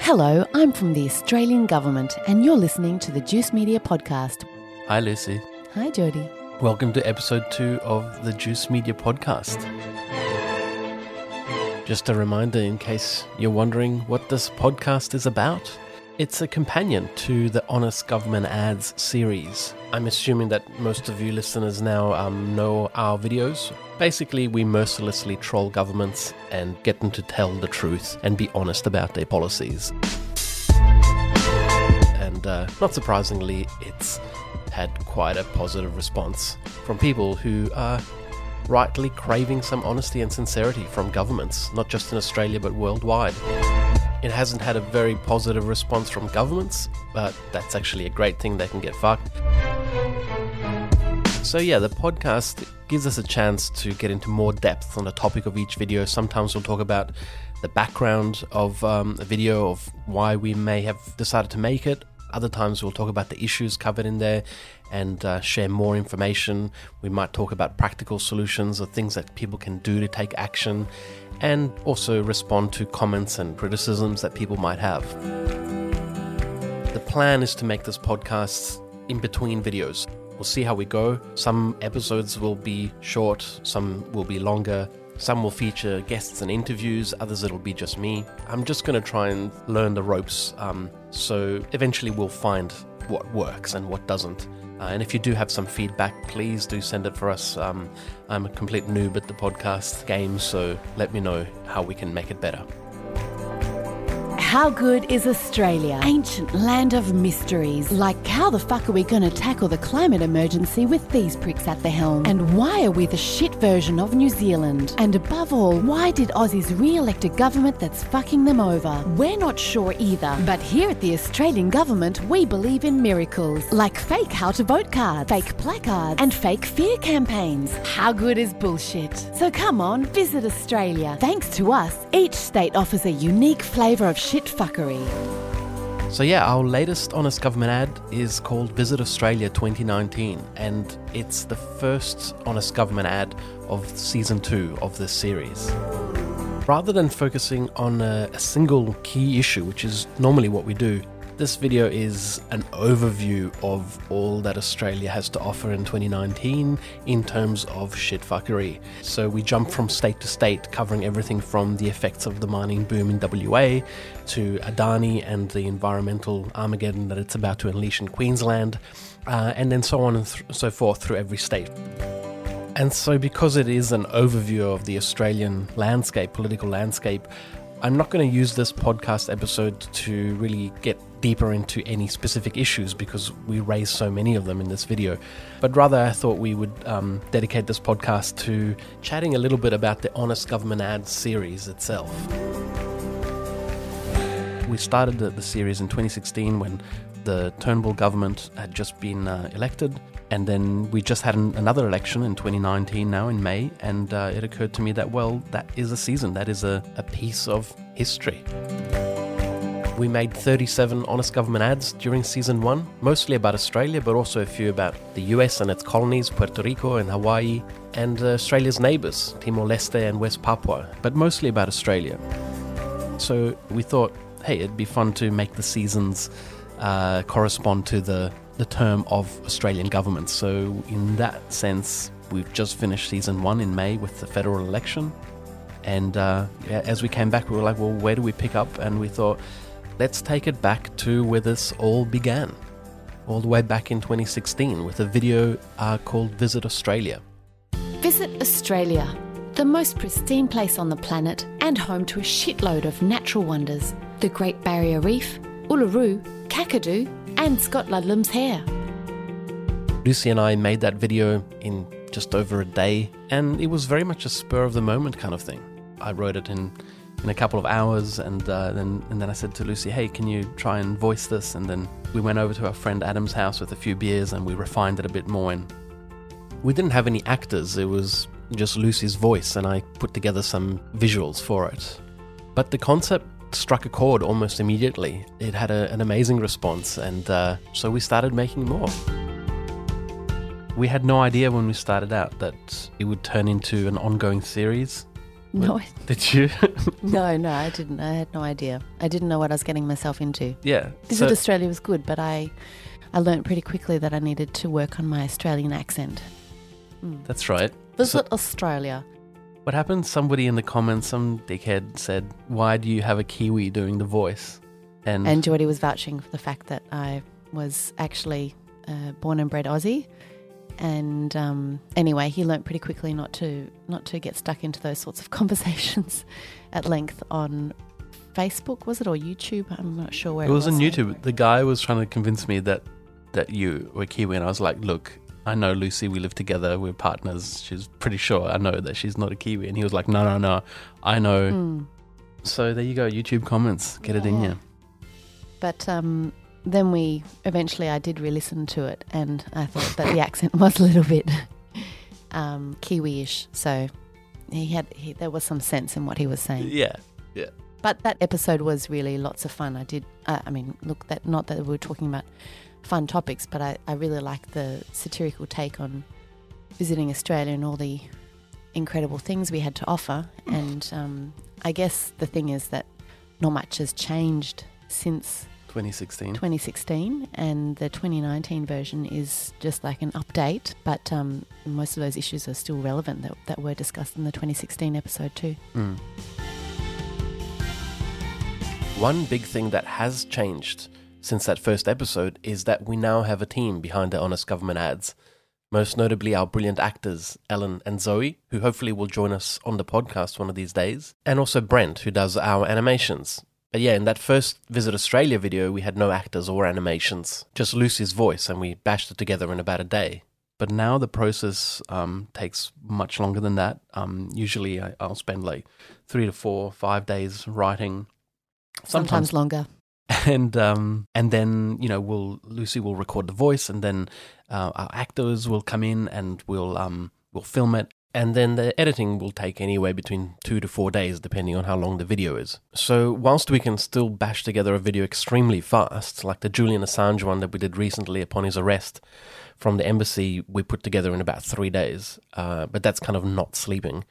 Hello, I'm from the Australian Government, and you're listening to the Juice Media Podcast. Hi, Lucy. Hi, Jody. Welcome to episode two of the Juice Media Podcast. Just a reminder in case you're wondering what this podcast is about. It's a companion to the Honest Government Ads series. I'm assuming that most of you listeners now um, know our videos. Basically, we mercilessly troll governments and get them to tell the truth and be honest about their policies. And uh, not surprisingly, it's had quite a positive response from people who are rightly craving some honesty and sincerity from governments, not just in Australia but worldwide. It hasn't had a very positive response from governments, but that's actually a great thing. They can get fucked. So, yeah, the podcast gives us a chance to get into more depth on the topic of each video. Sometimes we'll talk about the background of um, a video, of why we may have decided to make it. Other times we'll talk about the issues covered in there and uh, share more information. We might talk about practical solutions or things that people can do to take action and also respond to comments and criticisms that people might have. The plan is to make this podcast in between videos. We'll see how we go. Some episodes will be short, some will be longer, some will feature guests and interviews, others it'll be just me. I'm just going to try and learn the ropes, um, so eventually we'll find what works and what doesn't. Uh, and if you do have some feedback, please do send it for us. Um, I'm a complete noob at the podcast game, so let me know how we can make it better. How good is Australia? Ancient land of mysteries. Like, how the fuck are we going to tackle the climate emergency with these pricks at the helm? And why are we the shit version of New Zealand? And above all, why did Aussies re elect a government that's fucking them over? We're not sure either. But here at the Australian government, we believe in miracles. Like fake how to vote cards, fake placards, and fake fear campaigns. How good is bullshit? So come on, visit Australia. Thanks to us, each state offers a unique flavour of shit fuckery. So, yeah, our latest Honest Government ad is called Visit Australia 2019, and it's the first Honest Government ad of season two of this series. Rather than focusing on a, a single key issue, which is normally what we do, this video is an overview of all that Australia has to offer in 2019 in terms of shitfuckery. So we jump from state to state, covering everything from the effects of the mining boom in WA to Adani and the environmental Armageddon that it's about to unleash in Queensland, uh, and then so on and so forth through every state. And so, because it is an overview of the Australian landscape, political landscape, I'm not going to use this podcast episode to really get deeper into any specific issues because we raise so many of them in this video. But rather, I thought we would um, dedicate this podcast to chatting a little bit about the Honest Government Ads series itself. We started the, the series in 2016 when the Turnbull government had just been uh, elected, and then we just had an, another election in 2019 now in May, and uh, it occurred to me that, well, that is a season, that is a, a piece of history. We made 37 Honest Government ads during season one, mostly about Australia, but also a few about the US and its colonies, Puerto Rico and Hawaii, and uh, Australia's neighbours, Timor Leste and West Papua, but mostly about Australia. So we thought, hey, it'd be fun to make the seasons uh, correspond to the, the term of Australian government. So, in that sense, we've just finished season one in May with the federal election. And uh, as we came back, we were like, well, where do we pick up? And we thought, let's take it back to where this all began, all the way back in 2016 with a video uh, called Visit Australia. Visit Australia, the most pristine place on the planet and home to a shitload of natural wonders the Great Barrier Reef, Uluru, Kakadu, and Scott Ludlam's hair. Lucy and I made that video in just over a day, and it was very much a spur of the moment kind of thing. I wrote it in in a couple of hours, and uh, then and then I said to Lucy, "Hey, can you try and voice this?" And then we went over to our friend Adam's house with a few beers, and we refined it a bit more. And we didn't have any actors; it was just Lucy's voice, and I put together some visuals for it. But the concept struck a chord almost immediately. It had a, an amazing response, and uh, so we started making more. We had no idea when we started out that it would turn into an ongoing series. No, I- Did you? no, no, I didn't. I had no idea. I didn't know what I was getting myself into. yeah. Visit So, Australia was good, but I, I learned pretty quickly that I needed to work on my Australian accent. Mm. that's right. Visit Australia. What happened? Somebody in the comments, some dickhead said, "Why do you have a Kiwi doing the voice?" And, And Geordie was vouching for the fact that I was actually uh, born and bred Aussie. And um, anyway, he learnt pretty quickly not to not to get stuck into those sorts of conversations at length on Facebook, was it, or YouTube? I'm not sure where it was on was. YouTube. The guy was trying to convince me that that you were Kiwi, and I was like, "Look, I know Lucy. We live together. We're partners. She's pretty sure I know that she's not a Kiwi." And he was like, "No, no, no. I know." Mm. So there you go. YouTube comments. Get it in Yeah. you. But um, then we eventually I did re-listen to it, and I thought that the accent was a little bit um, Kiwi-ish. So he had he, there was some sense in what he was saying. Yeah. Yeah. But that episode was really lots of fun. I did. Uh, I mean, look, that not that we were talking about fun topics, but I, I really liked the satirical take on visiting Australia and all the incredible things we had to offer. And um, I guess the thing is that not much has changed since 2016. 2016, and the 2019 version is just like an update. But um, most of those issues are still relevant that, that were discussed in the 2016 episode too. Mm. One big thing that has changed since that first episode is that we now have a team behind the Honest Government ads. Most notably, our brilliant actors, Ellen and Zoe, who hopefully will join us on the podcast one of these days, and also Brent, who does our animations. Yeah, in that first Visit Australia video, we had no actors or animations, just Lucy's voice, and we bashed it together in about a day. But now the process um, takes much longer than that. Um, usually, I, I'll spend like three to four, five days writing. Sometimes longer. and um, and then you know, we'll Lucy will record the voice, and then uh, our actors will come in and we'll um, we'll film it, and then the editing will take anywhere between two to four days, depending on how long the video is. So whilst we can still bash together a video extremely fast, like the Julian Assange one that we did recently upon his arrest from the embassy, we put together in about three days. Uh, but that's kind of not sleeping.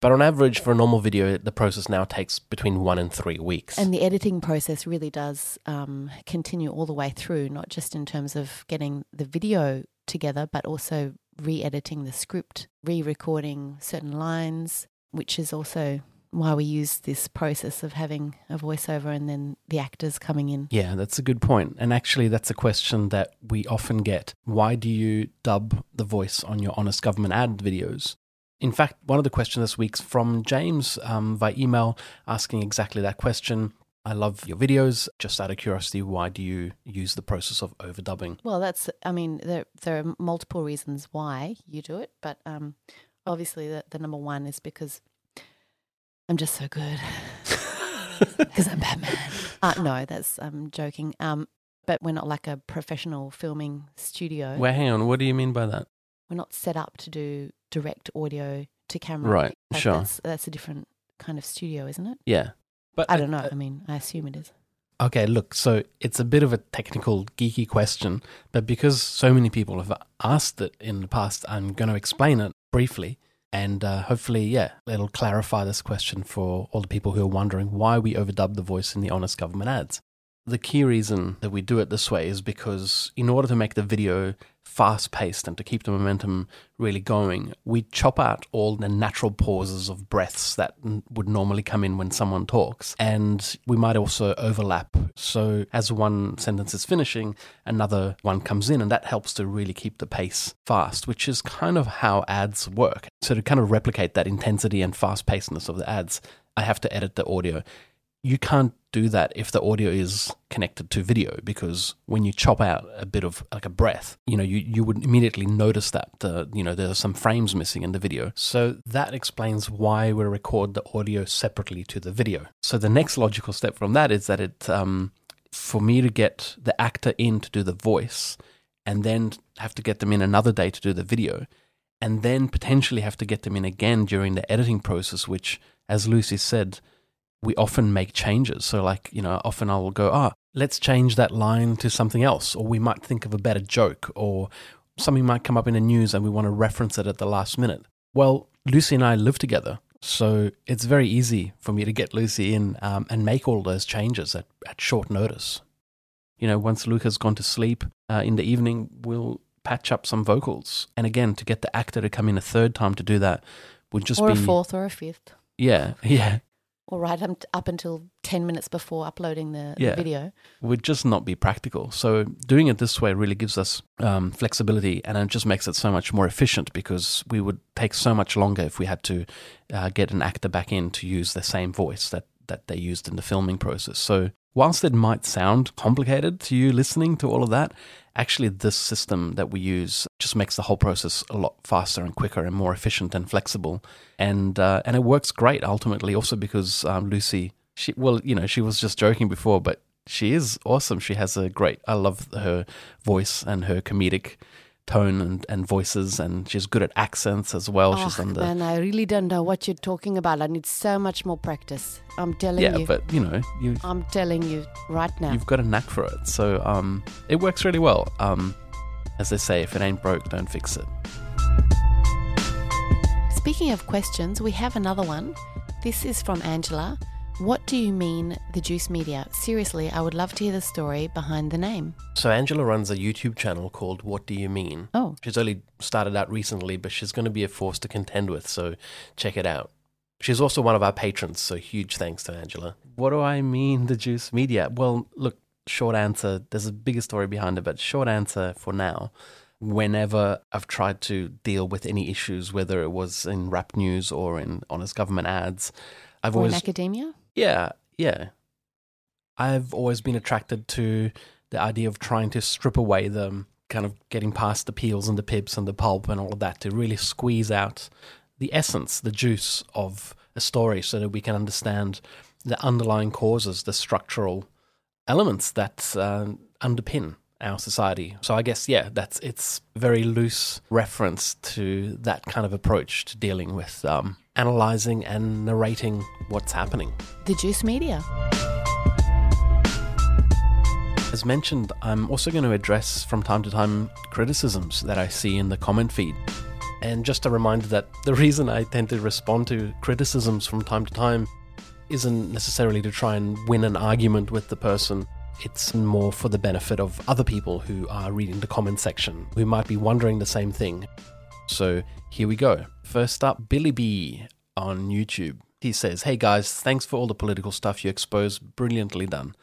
But on average, for a normal video, the process now takes between one and three weeks. And the editing process really does um, continue all the way through, not just in terms of getting the video together, but also re editing the script, re recording certain lines, which is also why we use this process of having a voiceover and then the actors coming in. Yeah, that's a good point. And actually, that's a question that we often get. Why do you dub the voice on your Honest Government ad videos? In fact, one of the questions this week's from James um, via email asking exactly that question. I love your videos. Just out of curiosity, why do you use the process of overdubbing? Well, that's, I mean, there, there are multiple reasons why you do it, but um, obviously the, the number one is because I'm just so good. Because I'm Batman. Uh, no, that's, I'm joking. Um, but we're not like a professional filming studio. Well, hang on. What do you mean by that? we're not set up to do direct audio to camera. Right, Like, sure. That's, that's a different kind of studio, isn't it? Yeah. But I don't know. uh, I mean, I assume it is. Okay, look, so it's a bit of a technical, geeky question, but because so many people have asked it in the past, I'm going to explain it briefly. And uh, hopefully, yeah, it'll clarify this question for all the people who are wondering why we overdub the voice in the Honest Government ads. The key reason that we do it this way is because, in order to make the video fast paced and to keep the momentum really going, we chop out all the natural pauses of breaths that would normally come in when someone talks. And we might also overlap. So, as one sentence is finishing, another one comes in, and that helps to really keep the pace fast, which is kind of how ads work. So, to kind of replicate that intensity and fast pacedness of the ads, I have to edit the audio you can't do that if the audio is connected to video because when you chop out a bit of like a breath you know you, you would immediately notice that the you know there's some frames missing in the video. So that explains why we record the audio separately to the video. So the next logical step from that is that it um, for me to get the actor in to do the voice and then have to get them in another day to do the video and then potentially have to get them in again during the editing process which as lucy said we often make changes. So, like, you know, often I will go, ah, let's change that line to something else. Or we might think of a better joke, or something might come up in the news and we want to reference it at the last minute. Well, Lucy and I live together. So it's very easy for me to get Lucy in um, and make all those changes at, at short notice. You know, once Luke has gone to sleep uh, in the evening, we'll patch up some vocals. And again, to get the actor to come in a third time to do that would just or be a fourth or a fifth. Yeah, yeah. Or right up, up until 10 minutes before uploading the, Yeah. the video. would just not be practical. So doing it this way really gives us um, flexibility, and it just makes it so much more efficient because we would take so much longer if we had to uh, get an actor back in to use the same voice that that they used in the filming process. So whilst it might sound complicated to you listening to all of that, actually this system that we use just makes the whole process a lot faster and quicker and more efficient and flexible, and uh, and it works great ultimately. Also because um, Lucy, she well, you know, she was just joking before, but she is awesome. She has a great. I love her voice and her comedic tone and, and voices, and she's good at accents as well. she's oh, on the man, I really don't know what you're talking about. I need so much more practice. I'm telling yeah, you. Yeah, but you know, you I'm telling you right now. you've got a knack for it. So um, it works really well. Um, as they say, if it ain't broke, don't fix it. Speaking of questions, we have another one. This is from Angela. What do you mean, the Juice Media? Seriously, I would love to hear the story behind the name. So Angela runs a YouTube channel called What Do You Mean? Oh, She's only started out recently, but she's going to be a force to contend with, so check it out. She's also one of our patrons, so huge thanks to Angela. What do I mean, the Juice Media? Well, look, short answer, there's a bigger story behind it, but short answer for now. Whenever I've tried to deal with any issues, whether it was in rap news or in honest government ads, I've or in always academia? Yeah, yeah. I've always been attracted to the idea of trying to strip away the kind of getting past the peels and the pips and the pulp and all of that to really squeeze out the essence, the juice of a story so that we can understand the underlying causes, the structural elements that uh, underpin our society. So I guess yeah, that's it's very loose reference to that kind of approach to dealing with um, analyzing and narrating what's happening. The Juice Media. As mentioned, I'm also going to address from time to time criticisms that I see in the comment feed. And just a reminder that the reason I tend to respond to criticisms from time to time isn't necessarily to try and win an argument with the person. It's more for the benefit of other people who are reading the comment section, who might be wondering the same thing. So here we go. First up, Billy B on YouTube. He says, Hey guys, thanks for all the political stuff you expose. Brilliantly done.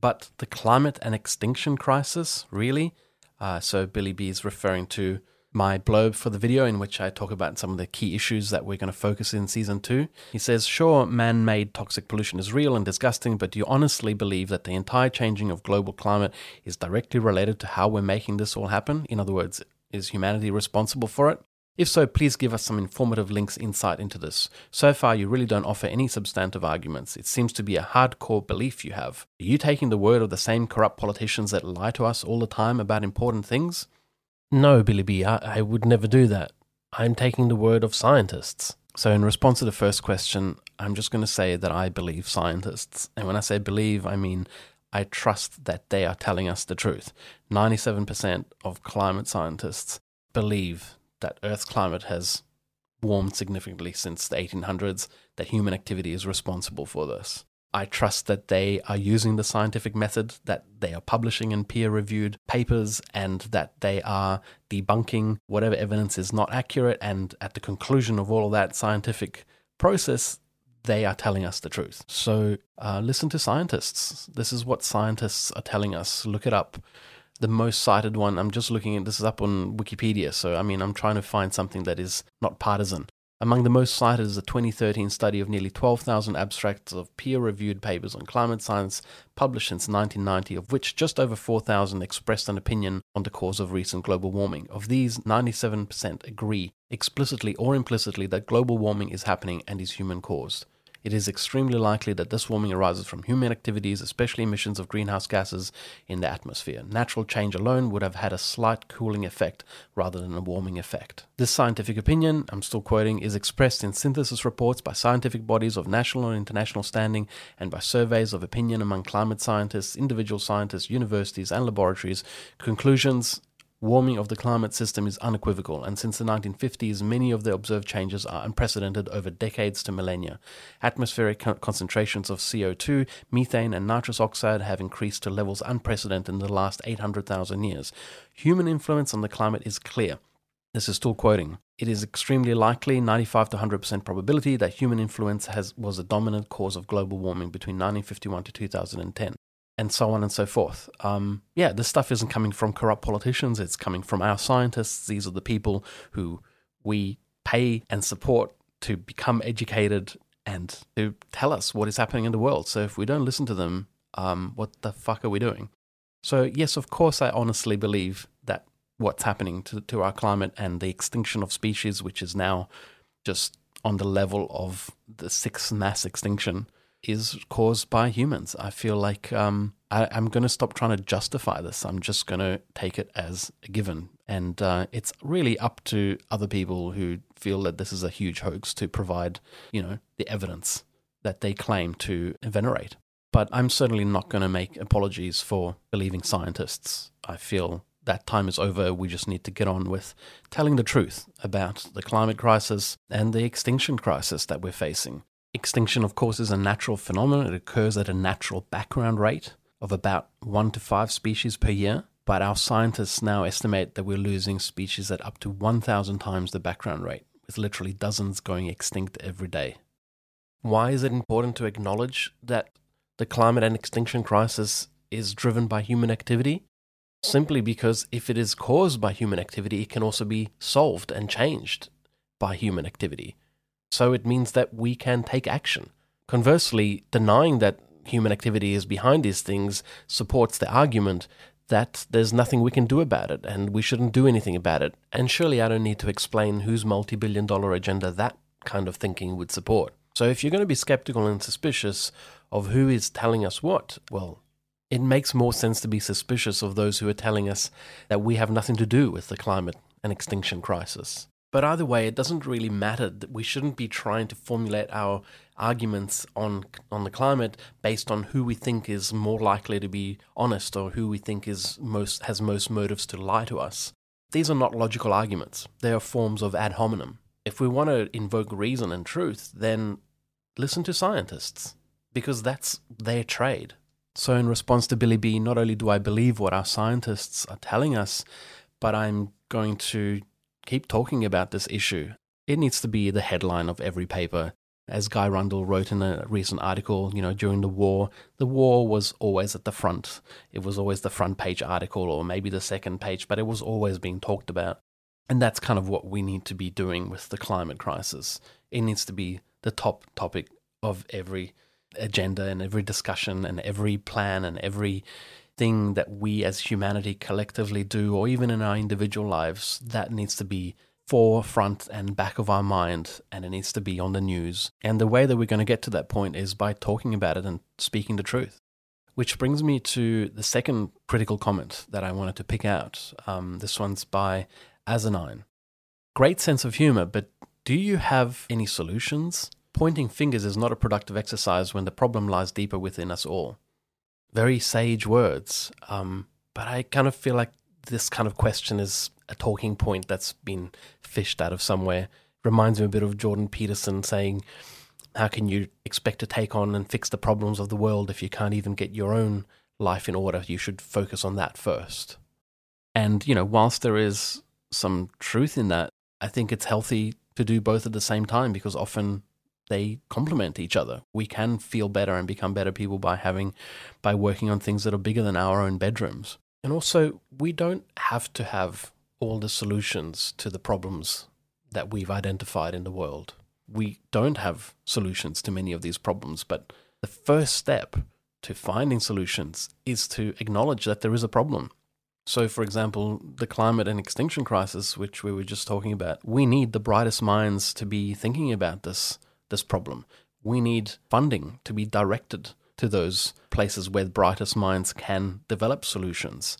But the climate and extinction crisis, really? Uh, so Billy B is referring to my blurb for the video in which I talk about some of the key issues that we're going to focus in season two. He says, Sure, man made toxic pollution is real and disgusting, but do you honestly believe that the entire changing of global climate is directly related to how we're making this all happen? In other words, is humanity responsible for it? If so, please give us some informative links insight into this. So far, you really don't offer any substantive arguments. It seems to be a hardcore belief you have. Are you taking the word of the same corrupt politicians that lie to us all the time about important things? No, Billy B, I, I would never do that. I'm taking the word of scientists. So, in response to the first question, I'm just going to say that I believe scientists. And when I say believe, I mean I trust that they are telling us the truth. 97% of climate scientists believe that Earth's climate has warmed significantly since the 1800s, that human activity is responsible for this. I trust that they are using the scientific method, that they are publishing in peer reviewed papers, and that they are debunking whatever evidence is not accurate. And at the conclusion of all of that scientific process, they are telling us the truth. So uh, listen to scientists. This is what scientists are telling us. Look it up. The most cited one, I'm just looking at this is up on Wikipedia. So, I mean, I'm trying to find something that is not partisan. Among the most cited is a 2013 study of nearly 12,000 abstracts of peer reviewed papers on climate science published since 1990, of which just over 4,000 expressed an opinion on the cause of recent global warming. Of these, 97% agree, explicitly or implicitly, that global warming is happening and is human caused. It is extremely likely that this warming arises from human activities, especially emissions of greenhouse gases in the atmosphere. Natural change alone would have had a slight cooling effect rather than a warming effect. This scientific opinion, I'm still quoting, is expressed in synthesis reports by scientific bodies of national and international standing and by surveys of opinion among climate scientists, individual scientists, universities, and laboratories. Conclusions warming of the climate system is unequivocal, and since the 1950s, many of the observed changes are unprecedented over decades to millennia. Atmospheric con- concentrations of CO2, methane, and nitrous oxide have increased to levels unprecedented in the last 800,000 years. Human influence on the climate is clear. This is still quoting. It is extremely likely, 95 to 100% probability, that human influence has was the dominant cause of global warming between 1951 to 2010 and so on and so forth. Um, yeah, this stuff isn't coming from corrupt politicians, it's coming from our scientists. These are the people who we pay and support to become educated and to tell us what is happening in the world. So if we don't listen to them, um, what the fuck are we doing? So, yes, of course, I honestly believe that what's happening to, to our climate and the extinction of species, which is now just on the level of the sixth mass extinction, is caused by humans. I feel like um, I, am going to stop trying to justify this. I'm just going to take it as a given. And uh, it's really up to other people who feel that this is a huge hoax to provide, you know, the evidence that they claim to venerate. But I'm certainly not going to make apologies for believing scientists. I feel that time is over. We just need to get on with telling the truth about the climate crisis and the extinction crisis that we're facing. Extinction, of course, is a natural phenomenon. It occurs at a natural background rate of about one to five species per year. But our scientists now estimate that we're losing species at up to 1,000 times the background rate, with literally dozens going extinct every day. Why is it important to acknowledge that the climate and extinction crisis is driven by human activity? Simply because if it is caused by human activity, it can also be solved and changed by human activity so it means that we can take action. Conversely, denying that human activity is behind these things supports the argument that there's nothing we can do about it and we shouldn't do anything about it. And surely I don't need to explain whose multi billion dollar agenda that kind of thinking would support. So if you're going to be skeptical and suspicious of who is telling us what, well, it makes more sense to be suspicious of those who are telling us that we have nothing to do with the climate and extinction crisis. But either way, it doesn't really matter. That we shouldn't be trying to formulate our arguments on on the climate based on who we think is more likely to be honest or who we think is most has most motives to lie to us. These are not logical arguments. They are forms of ad hominem. If we want to invoke reason and truth, then listen to scientists because that's their trade. So, in response to Billy B, not only do I believe what our scientists are telling us, but I'm going to keep talking about this issue. It needs to be the headline of every paper. As Guy Rundle wrote in a recent article, you know, during the war, the war was always at the front. It was always the front page article or maybe the second page, but it was always being talked about. And that's kind of what we need to be doing with the climate crisis. It needs to be the top topic of every agenda and every discussion and every plan and every thing that we as humanity collectively do, or even in our individual lives, that needs to be forefront and back of our mind, and it needs to be on the news. And the way that we're going to get to that point is by talking about it and speaking the truth. Which brings me to the second critical comment that I wanted to pick out. Um, this one's by Asinine. Great sense of humor, but do you have any solutions? Pointing fingers is not a productive exercise when the problem lies deeper within us all very sage words. Um, but I kind of feel like this kind of question is a talking point that's been fished out of somewhere. Reminds me a bit of Jordan Peterson saying, How can you expect to take on and fix the problems of the world if you can't even get your own life in order? You should focus on that first. And, you know, whilst there is some truth in that, I think it's healthy to do both at the same time because often they complement each other. We can feel better and become better people by having by working on things that are bigger than our own bedrooms. And also, we don't have to have all the solutions to the problems that we've identified in the world. We don't have solutions to many of these problems, but the first step to finding solutions is to acknowledge that there is a problem. So, for example, the climate and extinction crisis, which we were just talking about, we need the brightest minds to be thinking about this this problem. We need funding to be directed to those places where the brightest minds can develop solutions.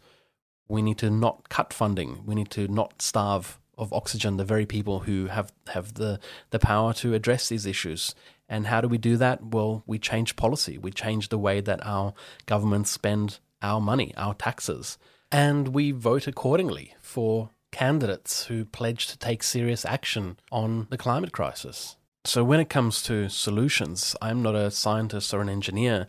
We need to not cut funding. We need to not starve of oxygen the very people who have, have the, the power to address these issues. And how do we do that? Well, we change policy. We change the way that our governments spend our money, our taxes. And we vote accordingly for candidates who pledge to take serious action on the climate crisis. So when it comes to solutions, I'm not a scientist or an engineer.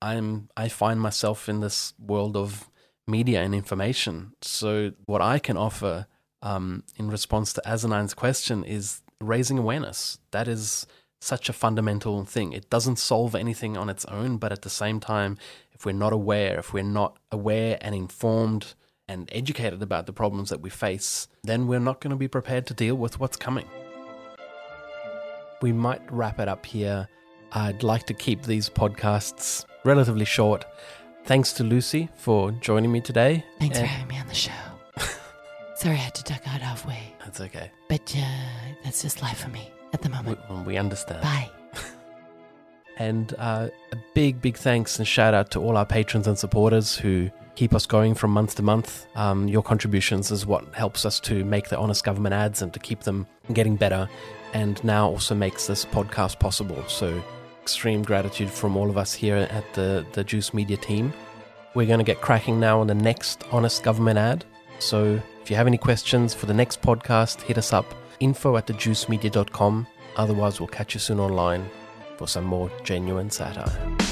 I'm I find myself in this world of media and information. So what I can offer um, in response to Asinine's question is raising awareness. That is such a fundamental thing. It doesn't solve anything on its own, but at the same time, if we're not aware, if we're not aware and informed and educated about the problems that we face, then we're not going to be prepared to deal with what's coming. We might wrap it up here. I'd like to keep these podcasts relatively short. Thanks to Lucy for joining me today. Thanks for having me on the show. Sorry I had to duck out halfway, That's okay. but uh, that's just life for me at the We, moment. we understand. Bye. And uh, a big, big thanks and shout out to all our patrons and supporters who keep us going from month to month. Um, your contributions is what helps us to make the honest government ads and to keep them getting better, and now also makes this podcast possible. So, extreme gratitude from all of us here at the, the Juice Media team. We're going to get cracking now on the next honest government ad. So, if you have any questions for the next podcast, hit us up info at thejuicemedia.com. Otherwise, we'll catch you soon online for some more genuine satire.